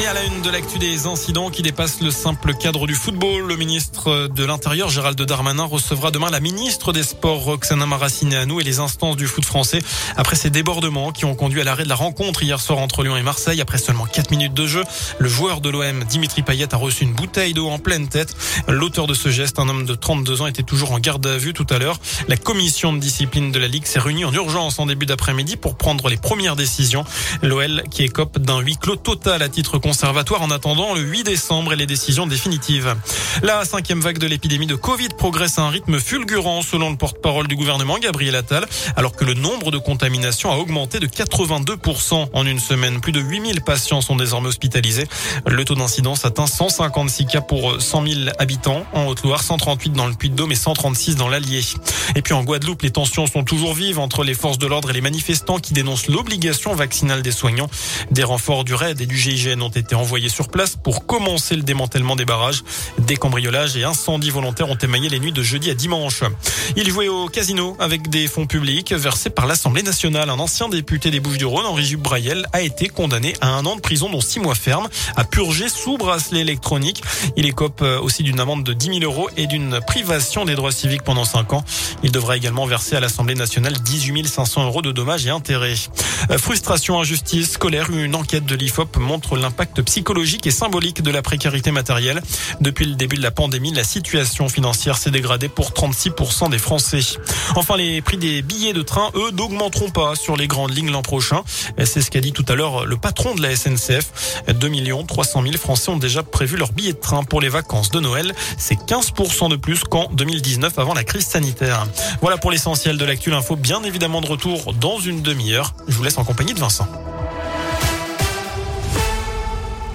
Et à la une de l'actu des incidents qui dépassent le simple cadre du football, le ministre de l'Intérieur Gérald Darmanin recevra demain la ministre des Sports Roxana Maracineanu et les instances du foot français après ces débordements qui ont conduit à l'arrêt de la rencontre hier soir entre Lyon et Marseille après seulement 4 minutes de jeu. Le joueur de l'OM Dimitri Payet a reçu une bouteille d'eau en pleine tête. L'auteur de ce geste, un homme de 32 ans, était toujours en garde à vue tout à l'heure. La commission de discipline de la Ligue s'est réunie en urgence en début d'après-midi pour prendre les premières décisions. L'OL qui écope d'un huis clos total à titre conservatoire en attendant le 8 décembre et les décisions définitives. La cinquième vague de l'épidémie de Covid progresse à un rythme fulgurant selon le porte-parole du gouvernement Gabriel Attal, alors que le nombre de contaminations a augmenté de 82% en une semaine. Plus de 8000 patients sont désormais hospitalisés. Le taux d'incidence atteint 156 cas pour 100 000 habitants en Haute-Loire, 138 dans le Puy-de-Dôme et 136 dans l'Allier. Et puis en Guadeloupe, les tensions sont toujours vives entre les forces de l'ordre et les manifestants qui dénoncent l'obligation vaccinale des soignants. Des renforts du RAID et du GIGN ont été envoyés sur place pour commencer le démantèlement des barrages. Des cambriolages et incendies volontaires ont émaillé les nuits de jeudi à dimanche. Il jouait au casino avec des fonds publics versés par l'Assemblée nationale. Un ancien député des Bouches-du-Rhône, Henri Jules a été condamné à un an de prison dont six mois ferme, à purger sous bracelet électronique. Il écope aussi d'une amende de 10 000 euros et d'une privation des droits civiques pendant 5 ans. Il devra également verser à l'Assemblée nationale 18 500 euros de dommages et intérêts. Frustration, injustice, colère, une enquête de l'IFOP montre l'impact psychologique et symbolique de la précarité matérielle. Depuis le début de la pandémie, la situation financière s'est dégradée pour 36% des Français. Enfin, les prix des billets de train, eux, n'augmenteront pas sur les grandes lignes l'an prochain. C'est ce qu'a dit tout à l'heure le patron de la SNCF. 2 300 000 Français ont déjà prévu leur billet de train pour les vacances de Noël. C'est 15% de plus qu'en 2019 avant la crise sanitaire. Voilà pour l'essentiel de l'actu. Info bien évidemment de retour dans une demi-heure. Je vous laisse en compagnie de Vincent.